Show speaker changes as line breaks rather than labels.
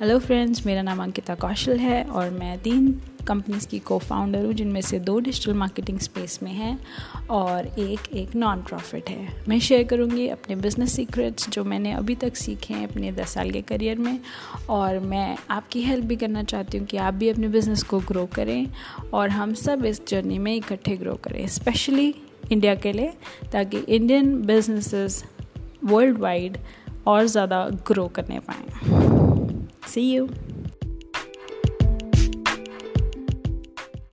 Hello friends मेरा नाम अंकिता कौशल है और मैं तीन कंपनीज़ की को फाउंडर हूँ, जिनमें से दो डिजिटल मार्केटिंग स्पेस में हैं और एक एक नॉन प्रॉफिट है। मैं शेयर करूँगी अपने बिज़नेस सीक्रेट्स जो मैंने अभी तक सीखे हैं अपने दस साल के करियर में और मैं आपकी हेल्प भी करना चाहती हूँ कि आप भी अपने बिज़नेस को ग्रो करें और हम सब इस जर्नी में इकट्ठे ग्रो करें स्पेशली इंडिया के लिए, ताकि इंडियन बिजनेसेस वर्ल्ड वाइड और ज़्यादा ग्रो करने पाएँ। सी यू